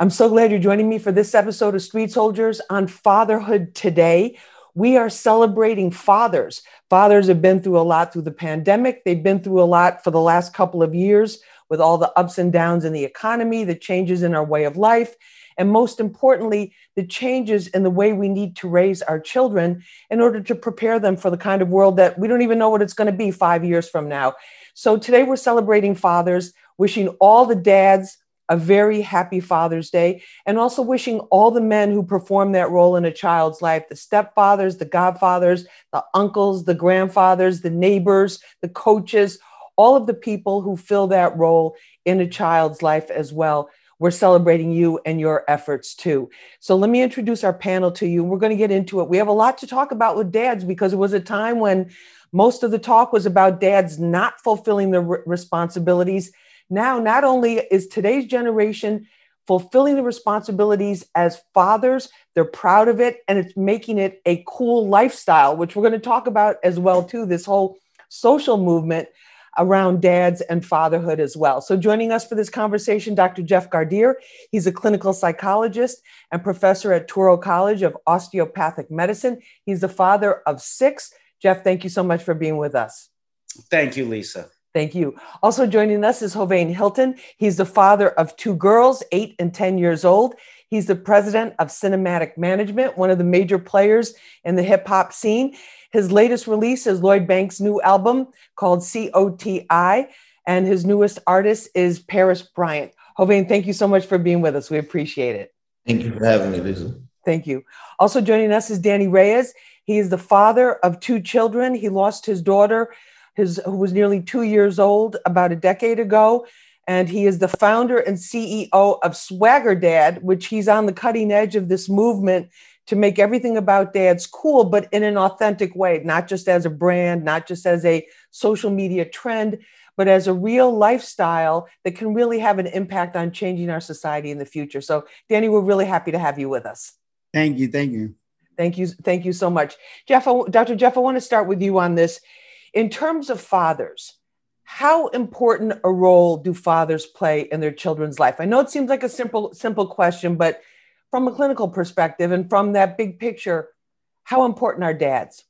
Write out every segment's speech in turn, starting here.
I'm so glad you're joining me for this episode of Street Soldiers on Fatherhood Today. We are celebrating fathers. Fathers have been through a lot through the pandemic. They've been through a lot for the last couple of years with all the ups and downs in the economy, the changes in our way of life, and most importantly, the changes in the way we need to raise our children in order to prepare them for the kind of world that we don't even know what it's going to be five years from now. So today we're celebrating fathers, wishing all the dads a very happy Father's Day, and also wishing all the men who perform that role in a child's life the stepfathers, the godfathers, the uncles, the grandfathers, the neighbors, the coaches, all of the people who fill that role in a child's life as well. We're celebrating you and your efforts too. So let me introduce our panel to you. We're going to get into it. We have a lot to talk about with dads because it was a time when most of the talk was about dads not fulfilling their responsibilities now, not only is today's generation fulfilling the responsibilities as fathers, they're proud of it, and it's making it a cool lifestyle, which we're going to talk about as well too. This whole social movement around dads and fatherhood as well. So, joining us for this conversation, Dr. Jeff Gardere. He's a clinical psychologist and professor at Touro College of Osteopathic Medicine. He's the father of six. Jeff, thank you so much for being with us. Thank you, Lisa. Thank you. Also joining us is Hovain Hilton. He's the father of two girls, eight and 10 years old. He's the president of Cinematic Management, one of the major players in the hip hop scene. His latest release is Lloyd Banks' new album called COTI, and his newest artist is Paris Bryant. Hovain, thank you so much for being with us. We appreciate it. Thank you for having me, Lisa. Thank you. Also joining us is Danny Reyes. He is the father of two children. He lost his daughter his, who was nearly two years old about a decade ago. And he is the founder and CEO of Swagger Dad, which he's on the cutting edge of this movement to make everything about dads cool, but in an authentic way, not just as a brand, not just as a social media trend, but as a real lifestyle that can really have an impact on changing our society in the future. So, Danny, we're really happy to have you with us. Thank you. Thank you. Thank you. Thank you so much. Jeff, Dr. Jeff, I want to start with you on this. In terms of fathers, how important a role do fathers play in their children's life? I know it seems like a simple simple question, but from a clinical perspective and from that big picture, how important are dads?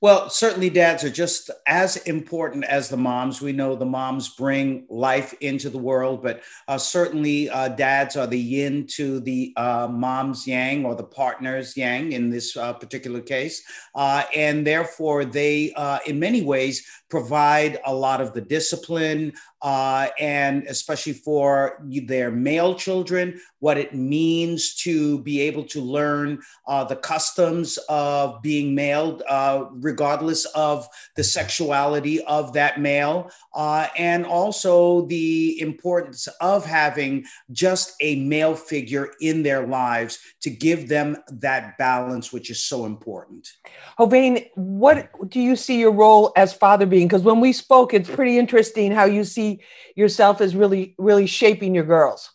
Well, certainly dads are just as important as the moms. We know the moms bring life into the world, but uh, certainly uh, dads are the yin to the uh, mom's yang or the partner's yang in this uh, particular case. Uh, and therefore, they, uh, in many ways, provide a lot of the discipline, uh, and especially for their male children, what it means to be able to learn uh, the customs of being male, uh, regardless of the sexuality of that male, uh, and also the importance of having just a male figure in their lives to give them that balance, which is so important. Hovain, what do you see your role as father being? Because when we spoke, it's pretty interesting how you see yourself as really, really shaping your girls?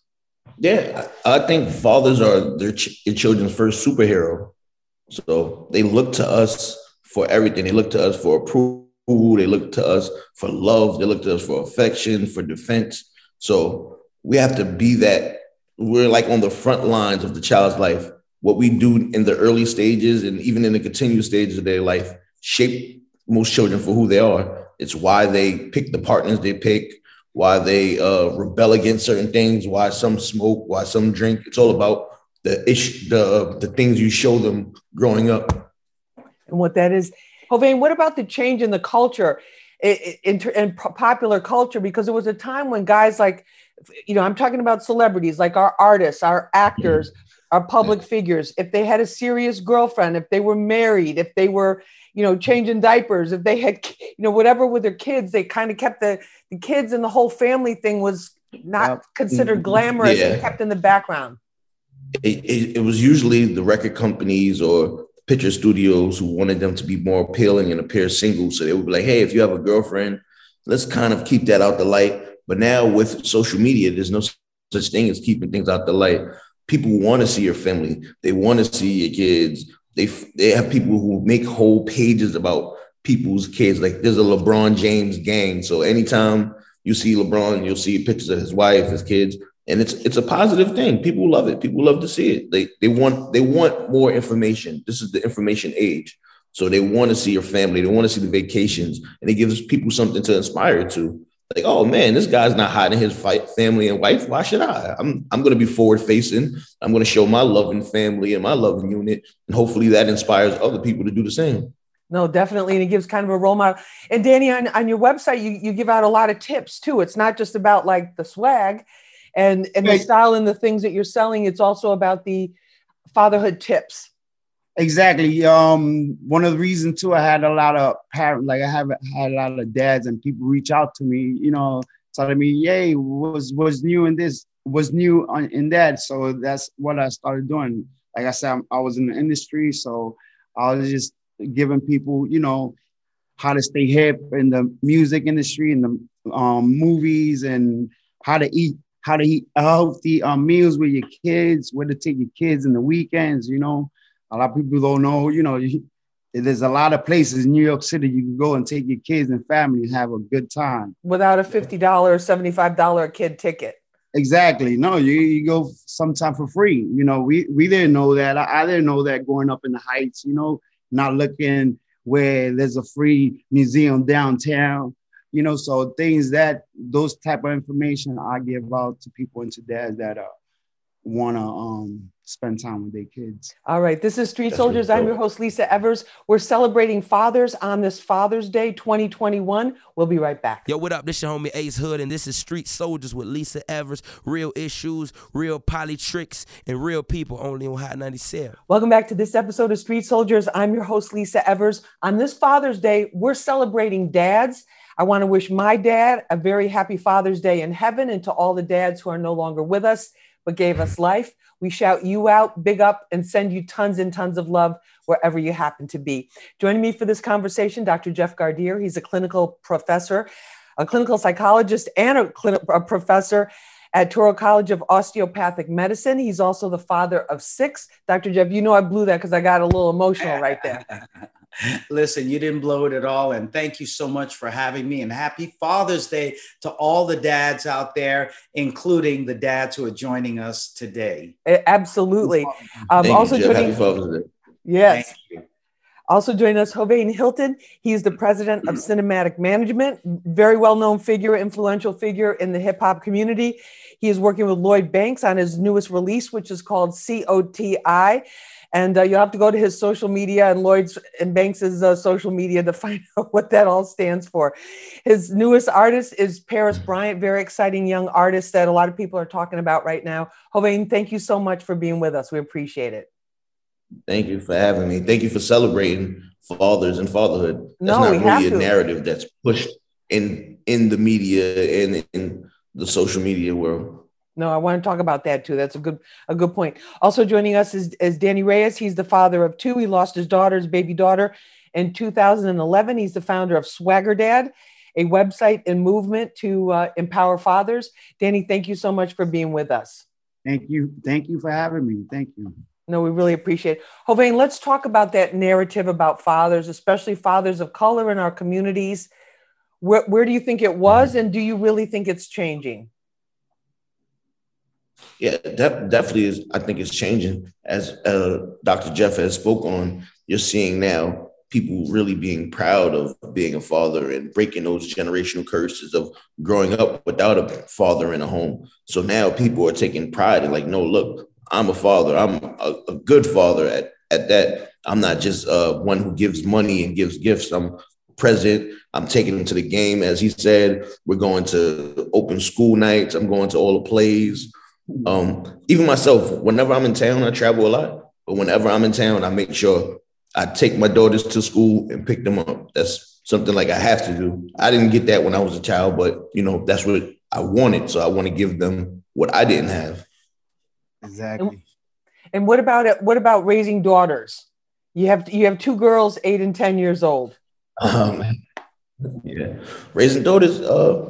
Yeah, I think fathers are their ch- your children's first superhero. So they look to us for everything. They look to us for approval. They look to us for love. They look to us for affection, for defense. So we have to be that. We're like on the front lines of the child's life. What we do in the early stages and even in the continued stages of their life shape most children for who they are. It's why they pick the partners they pick why they uh, rebel against certain things, why some smoke, why some drink. It's all about the issue, the the things you show them growing up. And what that is, Hovain, what about the change in the culture, in, in, in popular culture? Because it was a time when guys like, you know, I'm talking about celebrities like our artists, our actors, mm-hmm. our public yeah. figures. If they had a serious girlfriend, if they were married, if they were you know, changing diapers, if they had, you know, whatever with their kids, they kind of kept the, the kids and the whole family thing was not considered mm-hmm. glamorous yeah. and kept in the background. It, it, it, was usually the record companies or picture studios who wanted them to be more appealing and appear single. So they would be like, hey, if you have a girlfriend, let's kind of keep that out the light. But now with social media, there's no such thing as keeping things out the light. People want to see your family. They want to see your kids. They they have people who make whole pages about people's kids. Like there's a LeBron James gang. So anytime you see LeBron, you'll see pictures of his wife, his kids. and it's it's a positive thing. People love it. People love to see it. They they want they want more information. This is the information age, so they want to see your family. They want to see the vacations, and it gives people something to inspire to. Like, oh man, this guy's not hiding his fight, family and wife. Why should I? I'm I'm going to be forward facing. I'm going to show my loving family and my loving unit, and hopefully that inspires other people to do the same. No, definitely. And it gives kind of a role model. And Danny, on, on your website, you, you give out a lot of tips too. It's not just about like the swag and, and the style and the things that you're selling. It's also about the fatherhood tips. Exactly. Um, one of the reasons too, I had a lot of parents, like I have had a lot of dads and people reach out to me, you know, telling me, "Yay, was was new in this, was new on, in that." So that's what I started doing. Like I said, I was in the industry, so I was just giving people, you know, how to stay hip in the music industry and the um, movies and how to eat, how to eat healthy um, meals with your kids, where to take your kids in the weekends. You know, a lot of people don't know. You know, you, there's a lot of places in New York City you can go and take your kids and family and have a good time without a fifty dollar, seventy five dollar kid ticket. Exactly. No, you, you go sometime for free. You know, we we didn't know that. I, I didn't know that growing up in the Heights. You know, not looking where there's a free museum downtown you know so things that those type of information i give out to people and to dads that uh, want to um spend time with their kids. All right. This is Street That's Soldiers. I'm your host, Lisa Evers. We're celebrating fathers on this Father's Day 2021. We'll be right back. Yo, what up? This your homie Ace Hood, and this is Street Soldiers with Lisa Evers. Real issues, real poly tricks, and real people only on Hot 97. Welcome back to this episode of Street Soldiers. I'm your host, Lisa Evers. On this Father's Day, we're celebrating dads. I want to wish my dad a very happy Father's Day in heaven and to all the dads who are no longer with us but gave us life. We shout you out, big up, and send you tons and tons of love wherever you happen to be. Joining me for this conversation, Dr. Jeff Gardere. He's a clinical professor, a clinical psychologist, and a, clin- a professor at Touro College of Osteopathic Medicine. He's also the father of six. Dr. Jeff, you know I blew that because I got a little emotional right there. Listen, you didn't blow it at all. And thank you so much for having me. And happy Father's Day to all the dads out there, including the dads who are joining us today. Absolutely. Um, also you, joining, happy Father's Day. Yes. Also joining us, Hovain Hilton. He's the president of Cinematic Management, very well known figure, influential figure in the hip hop community. He is working with Lloyd Banks on his newest release, which is called COTI. And uh, you'll have to go to his social media and Lloyd's and Banks's uh, social media to find out what that all stands for. His newest artist is Paris Bryant, very exciting young artist that a lot of people are talking about right now. Hovain, thank you so much for being with us. We appreciate it. Thank you for having me. Thank you for celebrating fathers and fatherhood. That's no, not really a narrative that's pushed in in the media and in the social media world. No, I want to talk about that too. That's a good a good point. Also joining us is, is Danny Reyes. He's the father of two. He lost his daughter, his baby daughter, in 2011. He's the founder of Swagger Dad, a website and movement to uh, empower fathers. Danny, thank you so much for being with us. Thank you. Thank you for having me. Thank you. No, we really appreciate it. Hovain, let's talk about that narrative about fathers, especially fathers of color in our communities. Where, where do you think it was, and do you really think it's changing? Yeah, that definitely is. I think it's changing. As uh, Dr. Jeff has spoke on, you're seeing now people really being proud of being a father and breaking those generational curses of growing up without a father in a home. So now people are taking pride in like, no, look, I'm a father. I'm a, a good father at at that. I'm not just uh, one who gives money and gives gifts. I'm present. I'm taking them to the game, as he said. We're going to open school nights. I'm going to all the plays. Um, even myself, whenever I'm in town, I travel a lot. But whenever I'm in town, I make sure I take my daughters to school and pick them up. That's something like I have to do. I didn't get that when I was a child, but you know, that's what I wanted. So I want to give them what I didn't have. Exactly. And, and what about it? What about raising daughters? You have you have two girls, eight and ten years old. Um, yeah, raising daughters. Uh,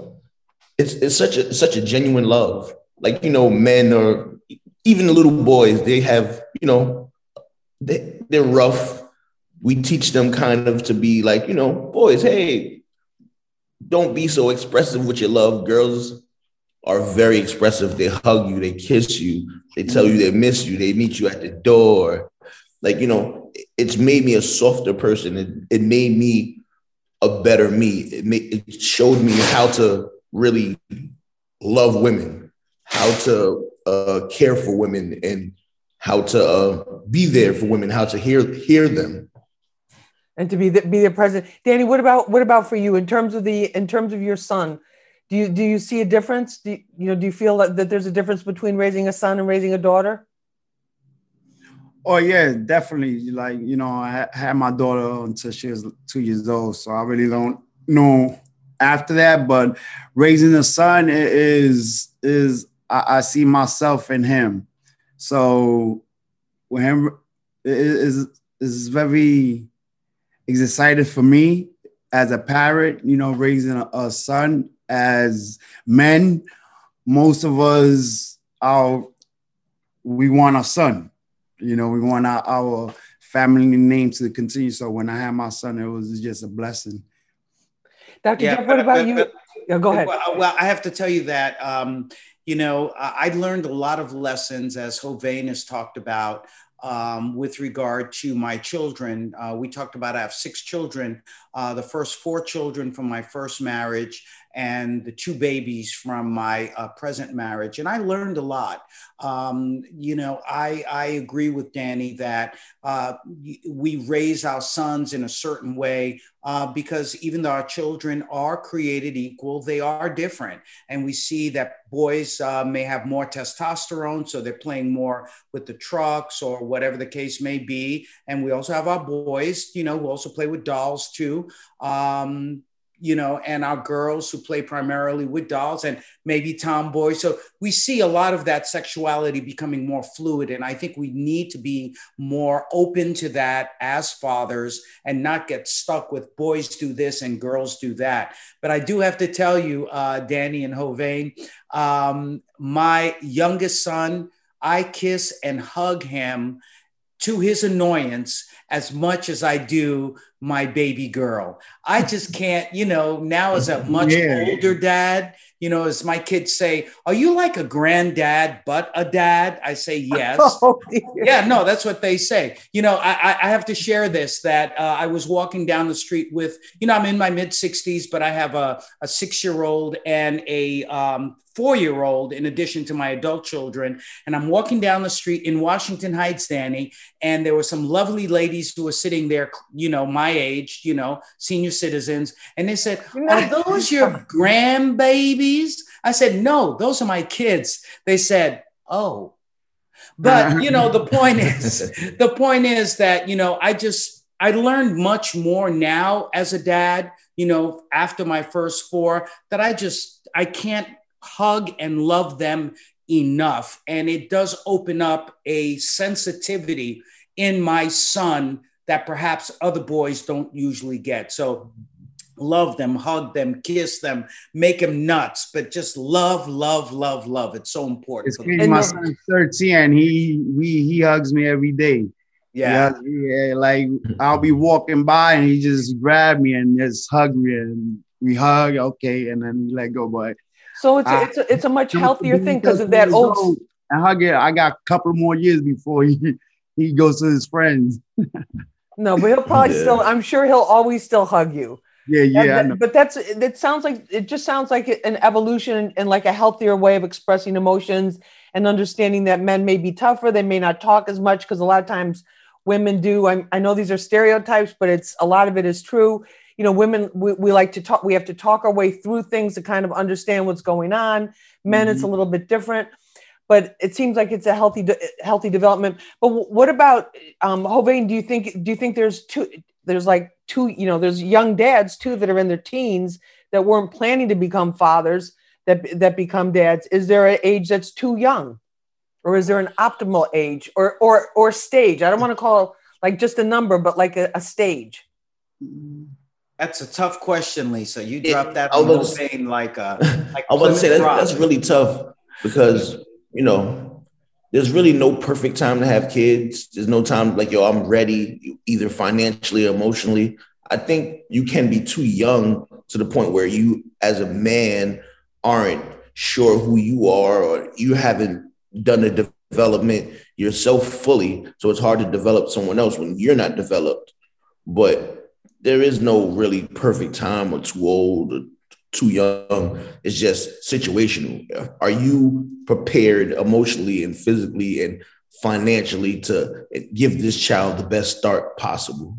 it's it's such a such a genuine love like you know men or even little boys they have you know they, they're rough we teach them kind of to be like you know boys hey don't be so expressive with your love girls are very expressive. They hug you, they kiss you, they tell you they miss you, they meet you at the door. Like, you know, it's made me a softer person. It, it made me a better me. It, made, it showed me how to really love women, how to uh, care for women, and how to uh, be there for women, how to hear hear them, and to be the, be their president. Danny, what about what about for you in terms of the in terms of your son? Do you do you see a difference? Do you, you know do you feel that, that there's a difference between raising a son and raising a daughter? Oh yeah, definitely. Like you know, I had my daughter until she was two years old, so I really don't know after that. But raising a son is is I, I see myself in him. So when him is is very is excited for me as a parent. You know, raising a, a son as men. Most of us are we want a son you know, we want our, our family name to continue. So when I had my son, it was just a blessing. Dr. Yeah, Jeff, what about but, you? But, yeah, go ahead. Well, I have to tell you that, um, you know, I learned a lot of lessons as Hovain has talked about um, with regard to my children. Uh, we talked about I have six children, uh, the first four children from my first marriage, and the two babies from my uh, present marriage. And I learned a lot. Um, you know, I, I agree with Danny that uh, we raise our sons in a certain way uh, because even though our children are created equal, they are different. And we see that boys uh, may have more testosterone, so they're playing more with the trucks or whatever the case may be. And we also have our boys, you know, who also play with dolls too. Um, you know, and our girls who play primarily with dolls and maybe tomboys. So we see a lot of that sexuality becoming more fluid. And I think we need to be more open to that as fathers and not get stuck with boys do this and girls do that. But I do have to tell you, uh, Danny and Hovain, um, my youngest son, I kiss and hug him to his annoyance as much as I do my baby girl. I just can't, you know, now as a much yeah. older dad, you know, as my kids say, Are you like a granddad, but a dad? I say, Yes. Oh, yeah, no, that's what they say. You know, I, I have to share this that uh, I was walking down the street with, you know, I'm in my mid 60s, but I have a, a six year old and a um, four year old in addition to my adult children. And I'm walking down the street in Washington Heights, Danny, and there were some lovely ladies who were sitting there, you know, my age, you know, senior citizens. And they said, Are those your grandbabies? I said, No, those are my kids. They said, Oh. But you know, the point is, the point is that, you know, I just I learned much more now as a dad, you know, after my first four, that I just I can't hug and love them enough. And it does open up a sensitivity in my son that perhaps other boys don't usually get. So love them, hug them, kiss them, make them nuts, but just love, love, love, love. It's so important. It's my son's 13 and he, he, he hugs me every day. Yeah. yeah. Like I'll be walking by and he just grab me and just hug me and we hug. Okay. And then we let go. But so it's, a, it's, a, it's a much healthier thing because of that old. And hug it. I got a couple more years before he, he goes to his friends. no, but he'll probably yeah. still, I'm sure he'll always still hug you. Yeah, yeah. but that's it sounds like it just sounds like an evolution and like a healthier way of expressing emotions and understanding that men may be tougher, they may not talk as much because a lot of times women do. I, I know these are stereotypes, but it's a lot of it is true you know women we, we like to talk we have to talk our way through things to kind of understand what's going on. Men mm-hmm. it's a little bit different but it seems like it's a healthy healthy development. But what about um Hovain, do you think do you think there's two there's like two you know there's young dads too that are in their teens that weren't planning to become fathers that that become dads. Is there an age that's too young? Or is there an optimal age? Or or or stage. I don't want to call like just a number but like a, a stage. Mm-hmm. That's a tough question, Lisa. You dropped that from Hussein like a. Like I want to say that, that's really tough because you know there's really no perfect time to have kids. There's no time like yo, I'm ready, either financially or emotionally. I think you can be too young to the point where you, as a man, aren't sure who you are or you haven't done the development yourself fully. So it's hard to develop someone else when you're not developed. But there is no really perfect time or too old or too young. It's just situational. Are you prepared emotionally and physically and financially to give this child the best start possible?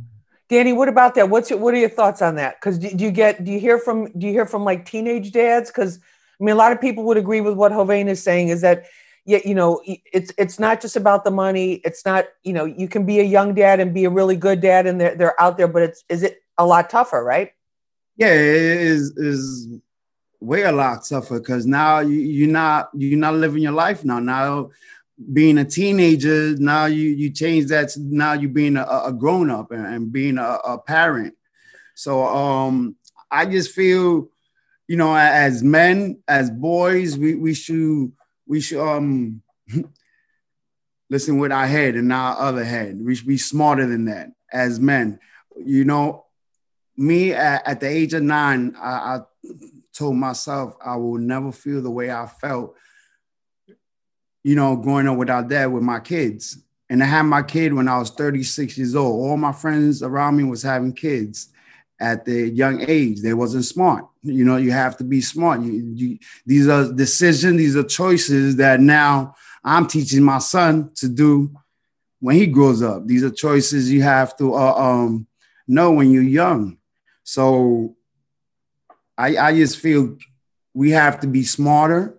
Danny, what about that? What's your, what are your thoughts on that? Because do, do, you get do you hear from do you hear from like teenage dads? Because I mean, a lot of people would agree with what Hovain is saying. Is that yeah, you know, it's it's not just about the money. It's not you know you can be a young dad and be a really good dad, and they're they're out there, but it's is it a lot tougher, right? Yeah, it is is way a lot tougher because now you, you're not you're not living your life now. Now being a teenager, now you you change that to now you being a, a grown up and, and being a, a, parent. So um I just feel, you know, as men, as boys, we we should we should um listen with our head and our other head. We should be smarter than that as men. You know, me at, at the age of nine, I, I told myself I will never feel the way I felt you know, growing up without dad with my kids. And I had my kid when I was 36 years old. All my friends around me was having kids at the young age. They wasn't smart. You know, you have to be smart. You, you, these are decisions, these are choices that now I'm teaching my son to do when he grows up. These are choices you have to uh, um, know when you're young. So I, I just feel we have to be smarter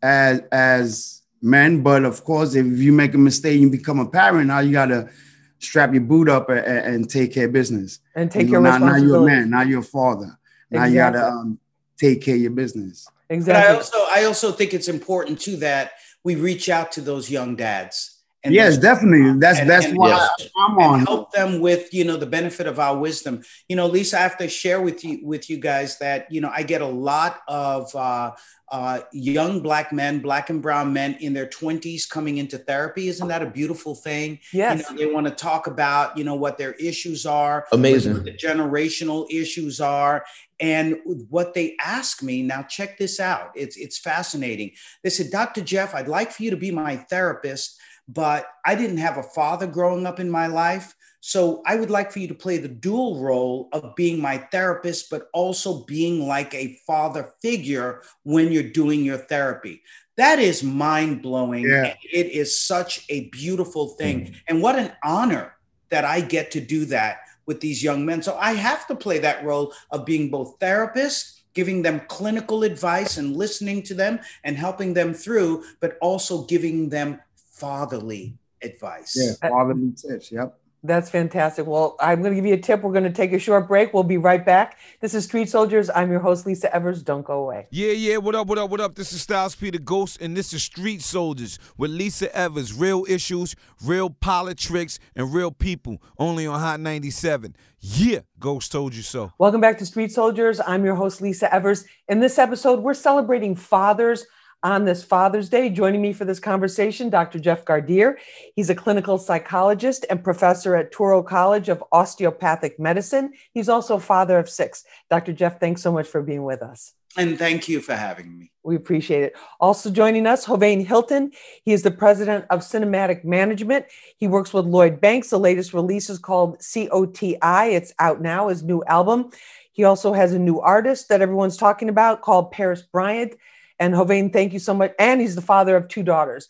as as men. But of course, if you make a mistake, you become a parent. Now you gotta strap your boot up and, and take care of business. And take your now, now you're a man. Now you're a father. Now exactly. you gotta um, take care of your business. Exactly. But I also I also think it's important too that we reach out to those young dads and yes, definitely. That's and, that's and, why yes. I'm on. help them with you know the benefit of our wisdom. You know, Lisa, I have to share with you with you guys that you know I get a lot of uh, uh, young black men, black and brown men in their 20s coming into therapy. Isn't that a beautiful thing? Yes. You know, they want to talk about, you know, what their issues are, amazing, what the generational issues are. And what they ask me now, check this out. It's it's fascinating. They said, Dr. Jeff, I'd like for you to be my therapist but I didn't have a father growing up in my life. So I would like for you to play the dual role of being my therapist, but also being like a father figure when you're doing your therapy. That is mind blowing. Yeah. It is such a beautiful thing. Mm-hmm. And what an honor that I get to do that with these young men. So I have to play that role of being both therapist, giving them clinical advice and listening to them and helping them through, but also giving them fatherly advice. Yeah, fatherly tips. Yep. That's fantastic. Well, I'm going to give you a tip. We're going to take a short break. We'll be right back. This is Street Soldiers. I'm your host, Lisa Evers. Don't go away. Yeah, yeah. What up, what up, what up? This is Styles P the Ghost, and this is Street Soldiers with Lisa Evers. Real issues, real politics, and real people. Only on Hot 97. Yeah, Ghost told you so. Welcome back to Street Soldiers. I'm your host, Lisa Evers. In this episode, we're celebrating fathers on this Father's Day. Joining me for this conversation, Dr. Jeff Gardere. He's a clinical psychologist and professor at Touro College of Osteopathic Medicine. He's also father of six. Dr. Jeff, thanks so much for being with us. And thank you for having me. We appreciate it. Also joining us, Hovain Hilton. He is the president of Cinematic Management. He works with Lloyd Banks. The latest release is called COTI. It's out now, his new album. He also has a new artist that everyone's talking about called Paris Bryant. And Hovain, thank you so much. And he's the father of two daughters.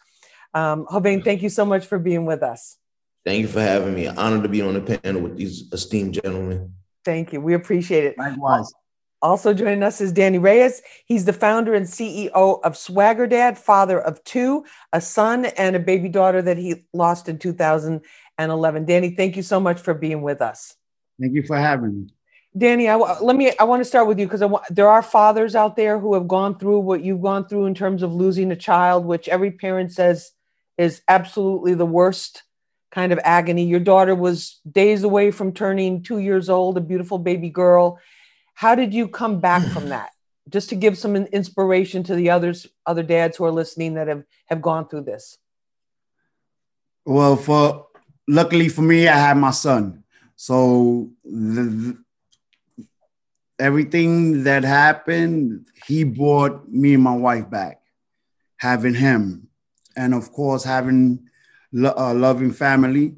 Um, Hovain, thank you so much for being with us. Thank you for having me. Honored to be on the panel with these esteemed gentlemen. Thank you. We appreciate it. Likewise. Also joining us is Danny Reyes. He's the founder and CEO of Swagger Dad, father of two, a son and a baby daughter that he lost in 2011. Danny, thank you so much for being with us. Thank you for having me. Danny, I, let me. I want to start with you because there are fathers out there who have gone through what you've gone through in terms of losing a child, which every parent says is absolutely the worst kind of agony. Your daughter was days away from turning two years old, a beautiful baby girl. How did you come back from that? Just to give some inspiration to the others, other dads who are listening that have have gone through this. Well, for luckily for me, I had my son. So the, everything that happened, he brought me and my wife back. Having him, and of course having a loving family,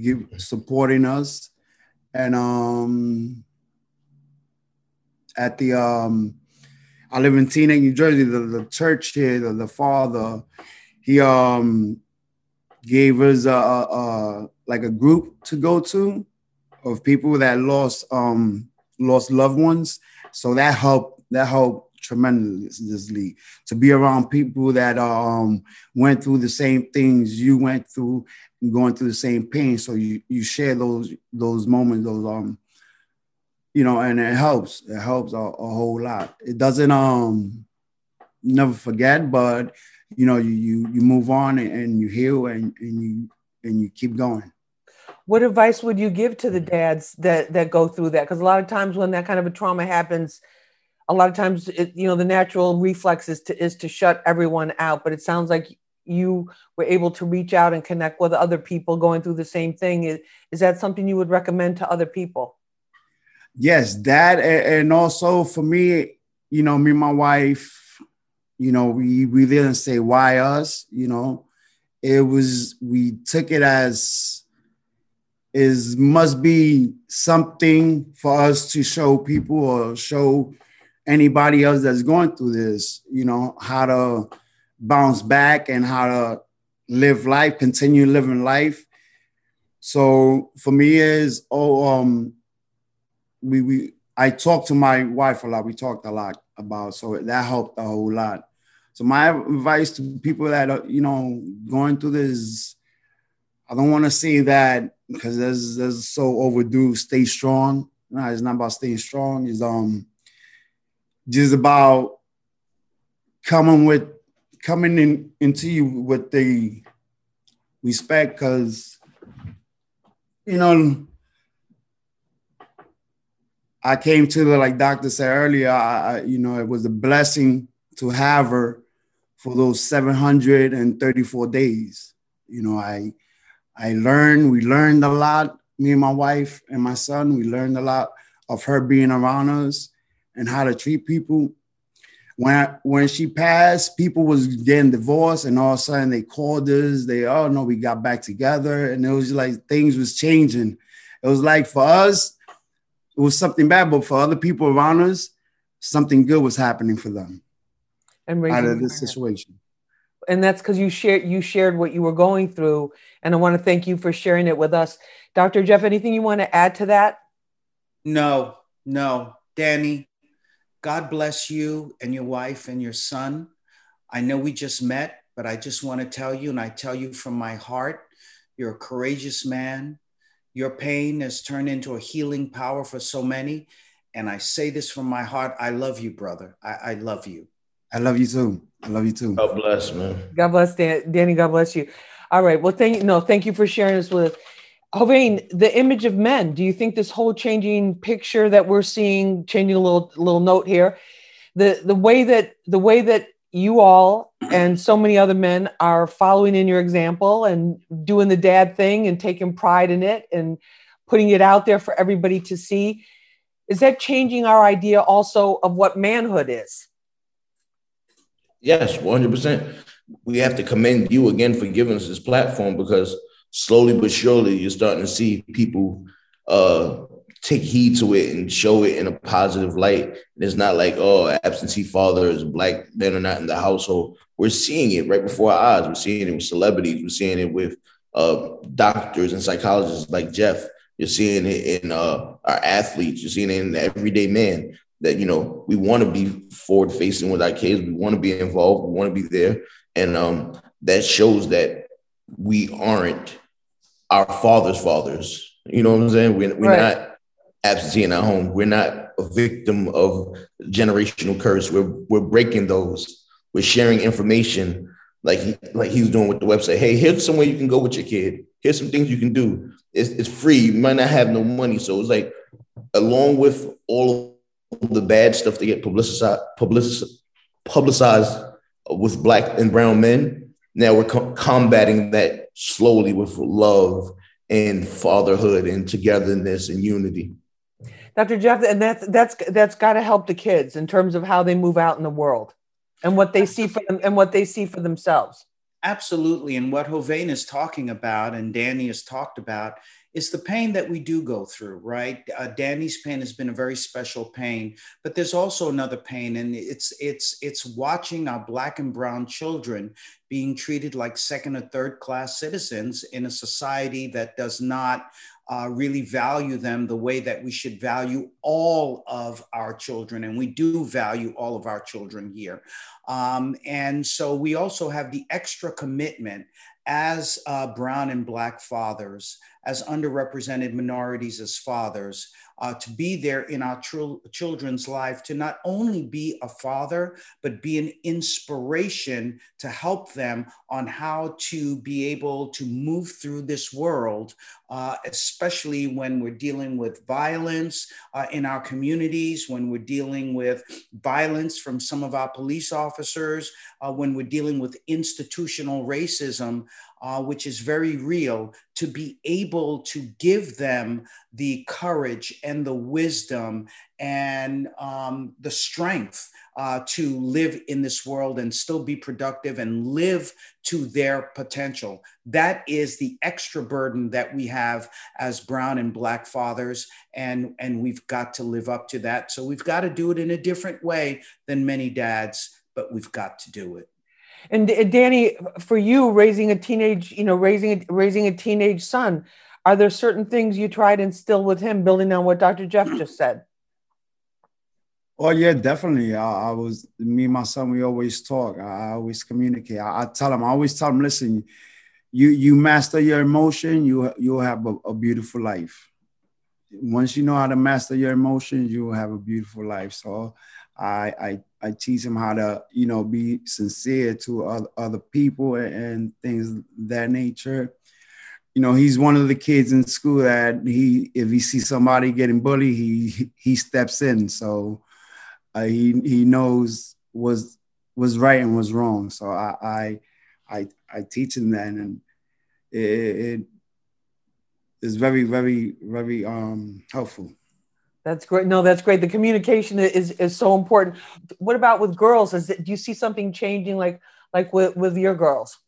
give, supporting us, and um, at the um, I live in Teaneck, New Jersey. The, the church here, the, the father, he um gave us a, a, a like a group to go to of people that lost um lost loved ones. So that helped that helped tremendously to be around people that um went through the same things you went through going through the same pain. So you you share those those moments, those um you know, and it helps. It helps a, a whole lot. It doesn't um never forget, but you know, you you, you move on and, and you heal and, and you and you keep going what advice would you give to the mm-hmm. dads that that go through that? Because a lot of times when that kind of a trauma happens a lot of times it, you know the natural reflex is to is to shut everyone out but it sounds like you were able to reach out and connect with other people going through the same thing. Is, is that something you would recommend to other people? Yes that and also for me you know me and my wife you know we we didn't say why us you know. It was we took it as is must be something for us to show people or show anybody else that's going through this, you know, how to bounce back and how to live life, continue living life. So for me is oh um we we I talked to my wife a lot. We talked a lot about so that helped a whole lot. So my advice to people that are, you know, going through this, I don't want to say that because that's that's so overdue. Stay strong. No, it's not about staying strong. It's um just about coming with coming in into you with the respect because you know I came to the like doctor said earlier, I, you know, it was a blessing to have her for those 734 days. You know, I I learned, we learned a lot, me and my wife and my son, we learned a lot of her being around us and how to treat people. When I, when she passed, people was getting divorced, and all of a sudden they called us. They oh no, we got back together, and it was like things was changing. It was like for us, it was something bad, but for other people around us, something good was happening for them and out of this situation and that's because you shared you shared what you were going through and i want to thank you for sharing it with us. Dr jeff anything you want to add to that? No no. Danny god bless you and your wife and your son. I know we just met but i just want to tell you and i tell you from my heart you're a courageous man. Your pain has turned into a healing power for so many and i say this from my heart i love you brother. I, I love you I love you too. I love you too. God bless, man. God bless, Dan- Danny. God bless you. All right. Well, thank you. No, thank you for sharing this with us. Hovain, the image of men. Do you think this whole changing picture that we're seeing, changing a little little note here, the the way that the way that you all and so many other men are following in your example and doing the dad thing and taking pride in it and putting it out there for everybody to see, is that changing our idea also of what manhood is? Yes, 100%. We have to commend you again for giving us this platform because slowly but surely you're starting to see people uh, take heed to it and show it in a positive light. And it's not like, oh, absentee fathers, black men are not in the household. We're seeing it right before our eyes. We're seeing it with celebrities. We're seeing it with uh, doctors and psychologists like Jeff. You're seeing it in uh, our athletes. You're seeing it in the everyday man that you know we want to be forward facing with our kids. We want to be involved. We want to be there. And um, that shows that we aren't our father's fathers. You know what i'm saying? We're, we're right. not absentee in our home. We're not a victim of generational curse. We're, we're breaking those. We're sharing information like he, like he's doing with the website. Hey here's somewhere you can go with your kid. Here's some things you can do. It's, it's free. You might not have no money. So it's like along with all the bad stuff that get publicized, publicized, publicized with black and brown men. Now we're co- combating that slowly with love and fatherhood and togetherness and unity. Dr. Jeff, and that's that's that's got to help the kids in terms of how they move out in the world and what they see for them and what they see for themselves. Absolutely. And what Hovain is talking about and Danny has talked about is the pain that we do go through, right? Uh, Danny's pain has been a very special pain, but there's also another pain, and it's it's it's watching our black and brown children being treated like second or third class citizens in a society that does not uh, really value them the way that we should value all of our children. And we do value all of our children here. Um, and so we also have the extra commitment as uh, brown and black fathers, as underrepresented minorities as fathers, uh, to be there in our tr- children's life, to not only be a father, but be an inspiration to help them on how to be able to move through this world, uh, especially when we're dealing with violence uh, in our communities, when we're dealing with violence from some of our police officers, uh, when we're dealing with institutional racism uh, which is very real, to be able to give them the courage and the wisdom and um, the strength uh, to live in this world and still be productive and live to their potential. That is the extra burden that we have as brown and black fathers, and, and we've got to live up to that. So we've got to do it in a different way than many dads, but we've got to do it. And uh, Danny, for you raising a teenage, you know, raising a, raising a teenage son, are there certain things you tried instill with him, building on what Dr. Jeff just said? Oh yeah, definitely. I, I, was me and my son. We always talk. I, I always communicate. I, I, tell him. I always tell him, listen, you you master your emotion, you you'll have a, a beautiful life. Once you know how to master your emotions, you will have a beautiful life. So I, I I teach him how to, you know, be sincere to other, other people and, and things that nature. You know, he's one of the kids in school that he, if he sees somebody getting bullied, he he steps in. So uh, he he knows was was right and was wrong. So I I I, I teach him that, and it, it is very very very um helpful. That's great. No, that's great. The communication is is so important. What about with girls? Is it, do you see something changing, like like with with your girls?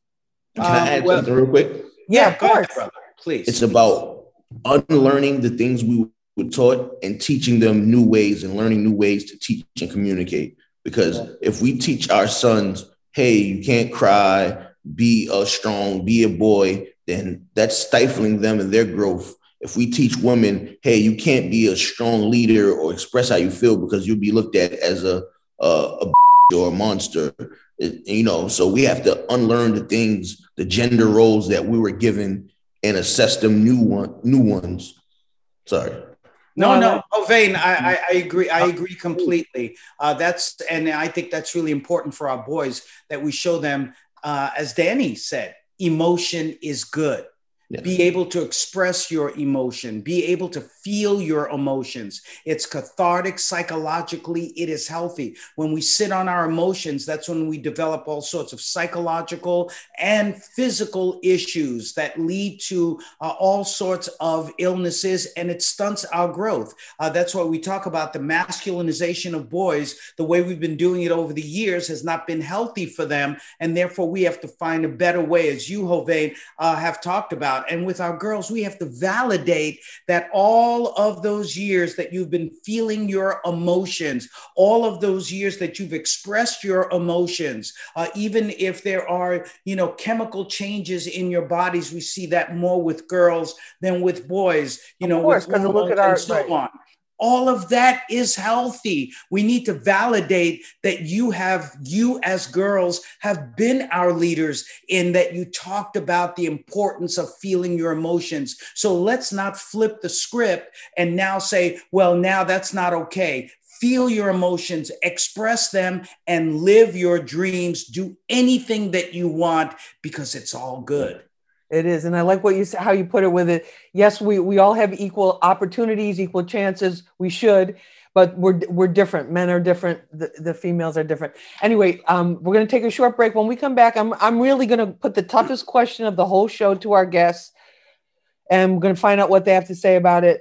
Can um, I add well, something real quick? Yeah, of course. brother, please. It's about unlearning the things we were taught and teaching them new ways and learning new ways to teach and communicate. Because yeah. if we teach our sons, hey, you can't cry, be a strong, be a boy, then that's stifling them and their growth if we teach women, hey, you can't be a strong leader or express how you feel because you'll be looked at as a a, a or a monster, it, you know. So we have to unlearn the things, the gender roles that we were given, and assess them new one, new ones. Sorry. No, no, oh, Vane, I, I, I, agree. I agree completely. Uh, that's and I think that's really important for our boys that we show them, uh, as Danny said, emotion is good. Yes. Be able to express your emotion, be able to feel your emotions. It's cathartic psychologically, it is healthy. When we sit on our emotions, that's when we develop all sorts of psychological and physical issues that lead to uh, all sorts of illnesses and it stunts our growth. Uh, that's why we talk about the masculinization of boys. The way we've been doing it over the years has not been healthy for them. And therefore, we have to find a better way, as you, Hovain, uh, have talked about about. And with our girls, we have to validate that all of those years that you've been feeling your emotions, all of those years that you've expressed your emotions, uh, even if there are, you know, chemical changes in your bodies, we see that more with girls than with boys, you know, of course, because look at our, so right. on. All of that is healthy. We need to validate that you have, you as girls have been our leaders in that you talked about the importance of feeling your emotions. So let's not flip the script and now say, well, now that's not okay feel your emotions, express them, and live your dreams. Do anything that you want because it's all good. It is, and I like what you how you put it with it. Yes, we we all have equal opportunities, equal chances. We should, but we're we're different. Men are different. The, the females are different. Anyway, um, we're going to take a short break. When we come back, I'm I'm really going to put the toughest question of the whole show to our guests, and we're going to find out what they have to say about it.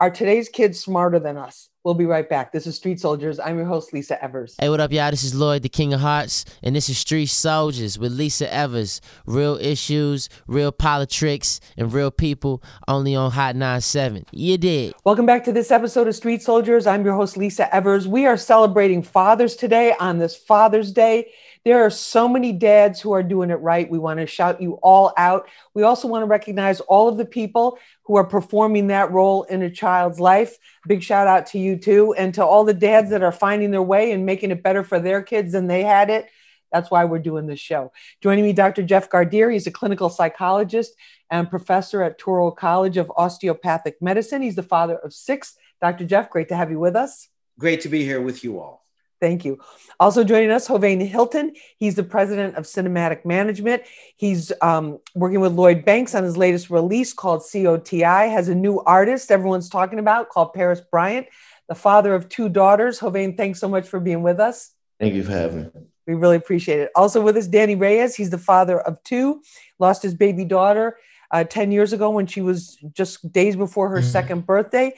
Are today's kids smarter than us? We'll be right back. This is Street Soldiers. I'm your host, Lisa Evers. Hey, what up, y'all? This is Lloyd, the King of Hearts, and this is Street Soldiers with Lisa Evers. Real issues, real politics, and real people only on Hot 97. You did. Welcome back to this episode of Street Soldiers. I'm your host, Lisa Evers. We are celebrating fathers today on this Father's Day. There are so many dads who are doing it right. We want to shout you all out. We also want to recognize all of the people who are performing that role in a child's life. Big shout out to you too. And to all the dads that are finding their way and making it better for their kids than they had it. That's why we're doing this show. Joining me, Dr. Jeff Gardere. He's a clinical psychologist and professor at Touro College of Osteopathic Medicine. He's the father of six. Dr. Jeff, great to have you with us. Great to be here with you all. Thank you. Also joining us, Hovain Hilton. He's the president of Cinematic Management. He's um, working with Lloyd Banks on his latest release called COTI. Has a new artist everyone's talking about called Paris Bryant, the father of two daughters. Hovain, thanks so much for being with us. Thank you for having me. We really appreciate it. Also with us, Danny Reyes. He's the father of two. Lost his baby daughter uh, 10 years ago when she was just days before her mm-hmm. second birthday.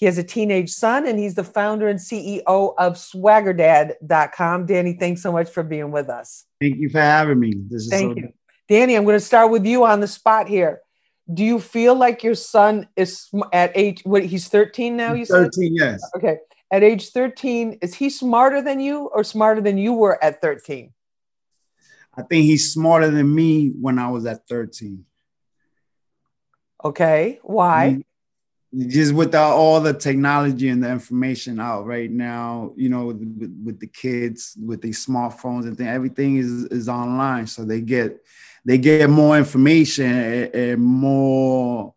He has a teenage son, and he's the founder and CEO of swaggerdad.com. Danny, thanks so much for being with us. Thank you for having me. This is Thank so- you. Danny, I'm going to start with you on the spot here. Do you feel like your son is at age, what, he's 13 now, you 13, said? 13, yes. Okay. At age 13, is he smarter than you or smarter than you were at 13? I think he's smarter than me when I was at 13. Okay. Why? Just with the, all the technology and the information out right now, you know, with, with the kids with these smartphones and everything is is online, so they get they get more information and, and more.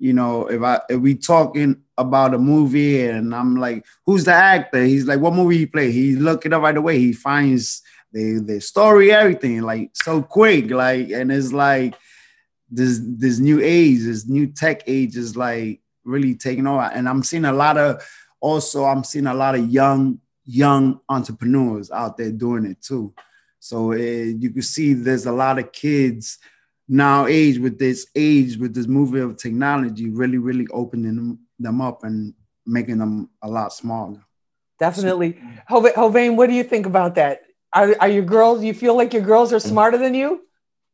You know, if I if we talking about a movie and I'm like, who's the actor? He's like, what movie he play? He look it up right away. He finds the the story, everything like so quick, like, and it's like this this new age, this new tech age is like really taking over. And I'm seeing a lot of also I'm seeing a lot of young young entrepreneurs out there doing it too. So uh, you can see there's a lot of kids now age with this age with this movement of technology really really opening them, up and making them a lot smaller. Definitely. Hovain, what do you think about that? Are, are your girls, you feel like your girls are smarter than you?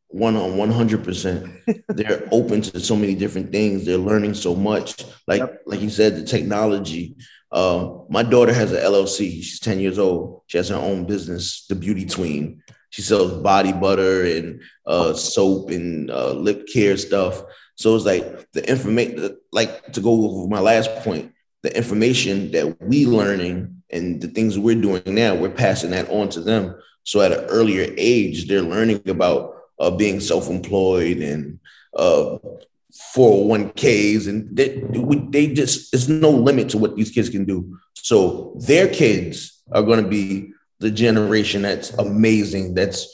One on 100% they're open to so many different things. They're learning so much. Like yep. like you said the technology uh, my daughter has an llc she's 10 years old. She has her own business the beauty tween. She sells body butter and uh, soap and uh, lip care stuff. So it's like the information like to go over my last point the information that we learning and the things we're doing now we're passing that on to them. So at an earlier age they're learning about uh, being self-employed and uh, 401ks and they, they just there's no limit to what these kids can do. So their kids are going to be the generation that's amazing that's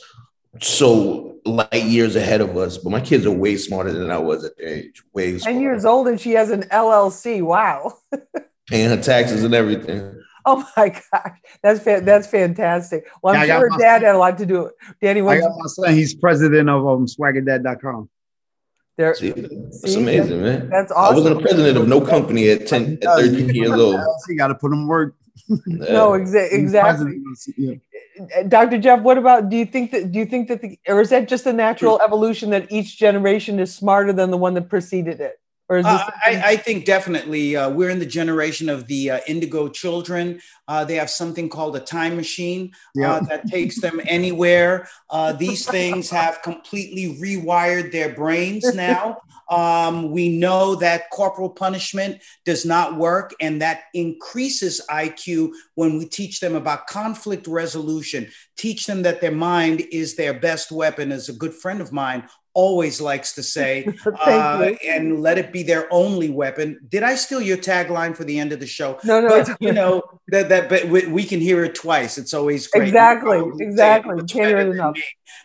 so light years ahead of us. But my kids are way smarter than i was at their age way 10 years old and she has an llc wow. Paying her taxes and everything Oh my gosh, that's fa- that's fantastic. Well, I'm yeah, sure Dad son. had a lot to do. Danny, I got my son. He's president of um, swaggerdad.com. There, see, that's see, amazing, man. That's awesome. I wasn't a president of no company at 10, at 13 years old. You got to put them work. no, exa- exactly. Dr. Jeff, what about? Do you think that? Do you think that the, or is that just a natural evolution that each generation is smarter than the one that preceded it? Or is this uh, I, I, think definitely uh, we're in the generation of the uh, indigo children. Uh, they have something called a time machine uh, that takes them anywhere. Uh, these things have completely rewired their brains now. Um, we know that corporal punishment does not work, and that increases IQ when we teach them about conflict resolution, teach them that their mind is their best weapon. As a good friend of mine always likes to say, uh, and let it be their only weapon. Did I steal your tagline for the end of the show? No, no. But, you know that that but we, we, can hear it twice. It's always great. Exactly, exactly. Can't hear it enough.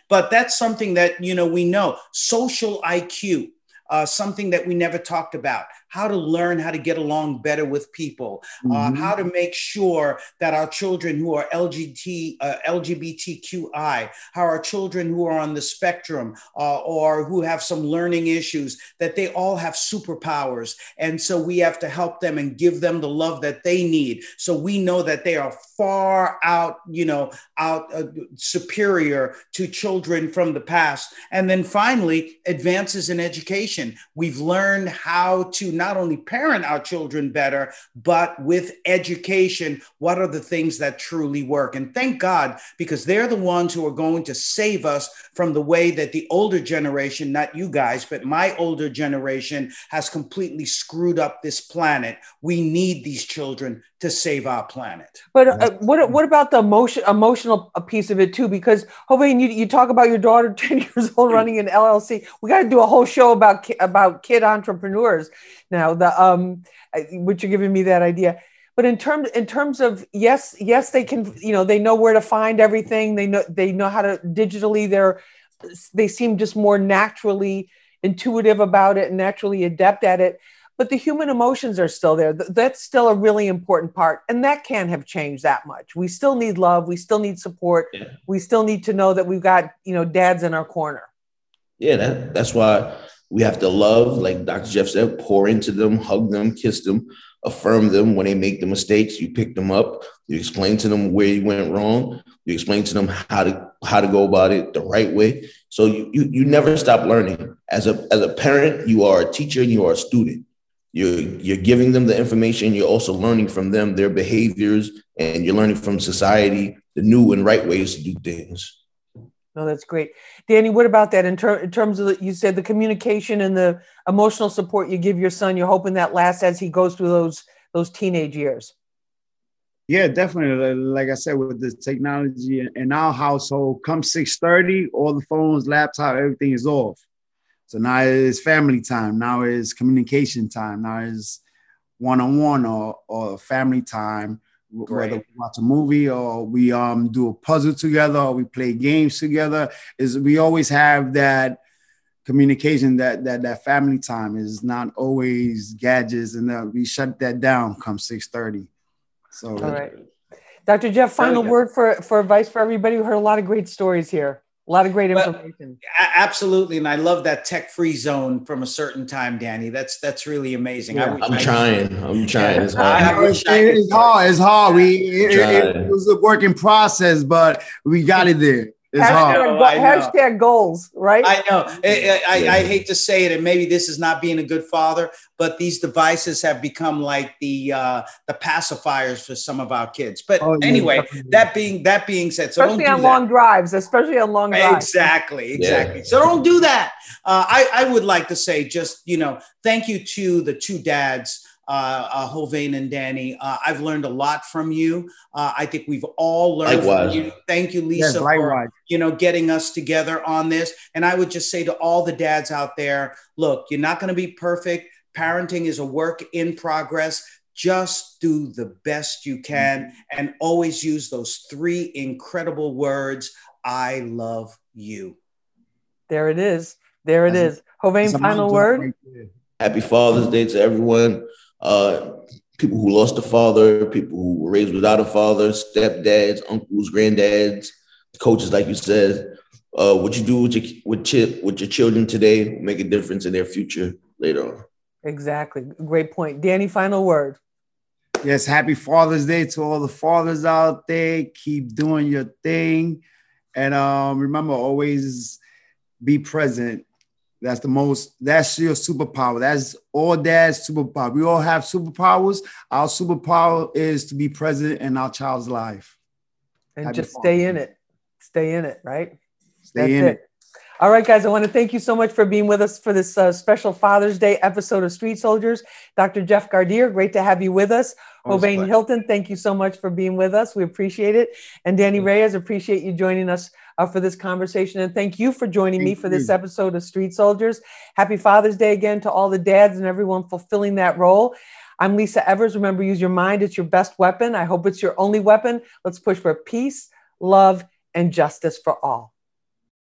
But that's something that you know we know. Social IQ. Uh, something that we never talked about. how to learn how to get along better with people, uh, Mhm. how to make sure that our children who are LGBT, uh, LGBTQI, how our children who are on the spectrum uh, or who have some learning issues, that they all have superpowers. And so we have to help them and give them the love that they need. So we know that they are far out, you know, out uh, superior to children from the past. And then finally, advances in education. We've learned how to not only parent our children better, but with education, what are the things that truly work? And thank God, because they're the ones who are going to save us from the way that the older generation, not you guys, but my older generation, has completely screwed up this planet. We need these children to save our planet. But uh, what what about the emotion emotional piece of it too? Because Hovain, you, you talk about your daughter, ten years old, running an LLC. We got to do a whole show about ki- about kid entrepreneurs now. The um, which you're giving me that idea. But in terms in terms of yes, yes, they can. You know, they know where to find everything. They know they know how to digitally. They're they seem just more naturally intuitive about it and naturally adept at it but the human emotions are still there. That's still a really important part. And that can't have changed that much. We still need love. We still need support. Yeah. We still need to know that we've got, you know, dads in our corner. Yeah, that, that's why we have to love, like Dr. Jeff said, pour into them, hug them, kiss them, affirm them when they make the mistakes. You pick them up, you explain to them where you went wrong, you explain to them how to how to go about it the right way. So you you, you never stop learning. As a as a parent, you are a teacher and you are a student. You're you're giving them the information. You're also learning from them their behaviors, and you're learning from society the new and right ways to do things. No, that's great. Danny, what about that in, ter- in terms of the, you said the communication and the emotional support you give your son? You're hoping that lasts as he goes through those those teenage years. Yeah, definitely. Like I said, with the technology in- in our household, come 6:30, all the phones, laptop, everything is off. So now it's family time. Now it's communication time. Now it's one-on-one or, or family time. wh- Whether we watch a movie or we um do a puzzle together or we play games together, is we always have that communication that that that family time is not always gadgets and that we shut that down come 6:30. So All right. Dr. Jeff, final word for, for advice for everybody. We heard a lot of great stories here, a lot of great information. A- absolutely, and I love that tech-free zone from a certain time, Danny. That's that's really amazing. I Yeah. wish I'm I- trying. I'm trying. It's hard. I wish I could- it's hard. It's hard. We it, it- it was a working process, but we got it there. It's. Hashtag, know, hashtag goals, right? I know. I, I, Yeah. I hate to say it, and maybe this is not being a good father, but these devices have become like the uh, the pacifiers for some of our kids. But Oh, anyway, definitely. that being that being said, so especially don't on do that. long drives, especially on long drives. Exactly, exactly. So don't do that. Uh, I, I would like to say just, you know, thank you to the two dads, uh, uh, Hovain and Danny. Uh, I've learned a lot from you. Uh, I think we've all learned Likewise. from you. Thank you, Yes, Lisa, for, you know, getting us together on this. And I would just say to all the dads out there, look, you're not going to be perfect. Parenting is a work in progress. Just do the best you can and always use those three incredible words I love you. There it is. There it That's is. Hovain, It's a final word. Happy Father's Day to everyone. Uh, people who lost a father, people who were raised without a father, stepdads, uncles, granddads, coaches, like you said. Uh, what you do with your with, chi- with your children today will make a difference in their future later on. Exactly. Great point. Danny, final word. Yes, happy Father's Day to all the fathers out there. Keep doing your thing. And um, remember, always be present. That's the most, that's your superpower. That's all dad's superpower. We all have superpowers. Our superpower is to be present in our child's life. And Happy just Father's stay in it. Stay in it, right? Stay That's in it. All right, guys, I want to thank you so much for being with us for this uh, special Father's Day episode of Street Soldiers. Dr. Jeff Gardere, great to have you with us. Always Hovain pleasure. Hilton, thank you so much for being with us. We appreciate it. And Danny Reyes, appreciate you joining us uh, for this conversation. And thank you for joining me Thank for this episode of Street Soldiers. Happy Father's Day again to all the dads and everyone fulfilling that role. I'm Lisa Evers. Remember, use your mind, it's your best weapon. I hope it's your only weapon. Let's push for peace, love, and justice for all.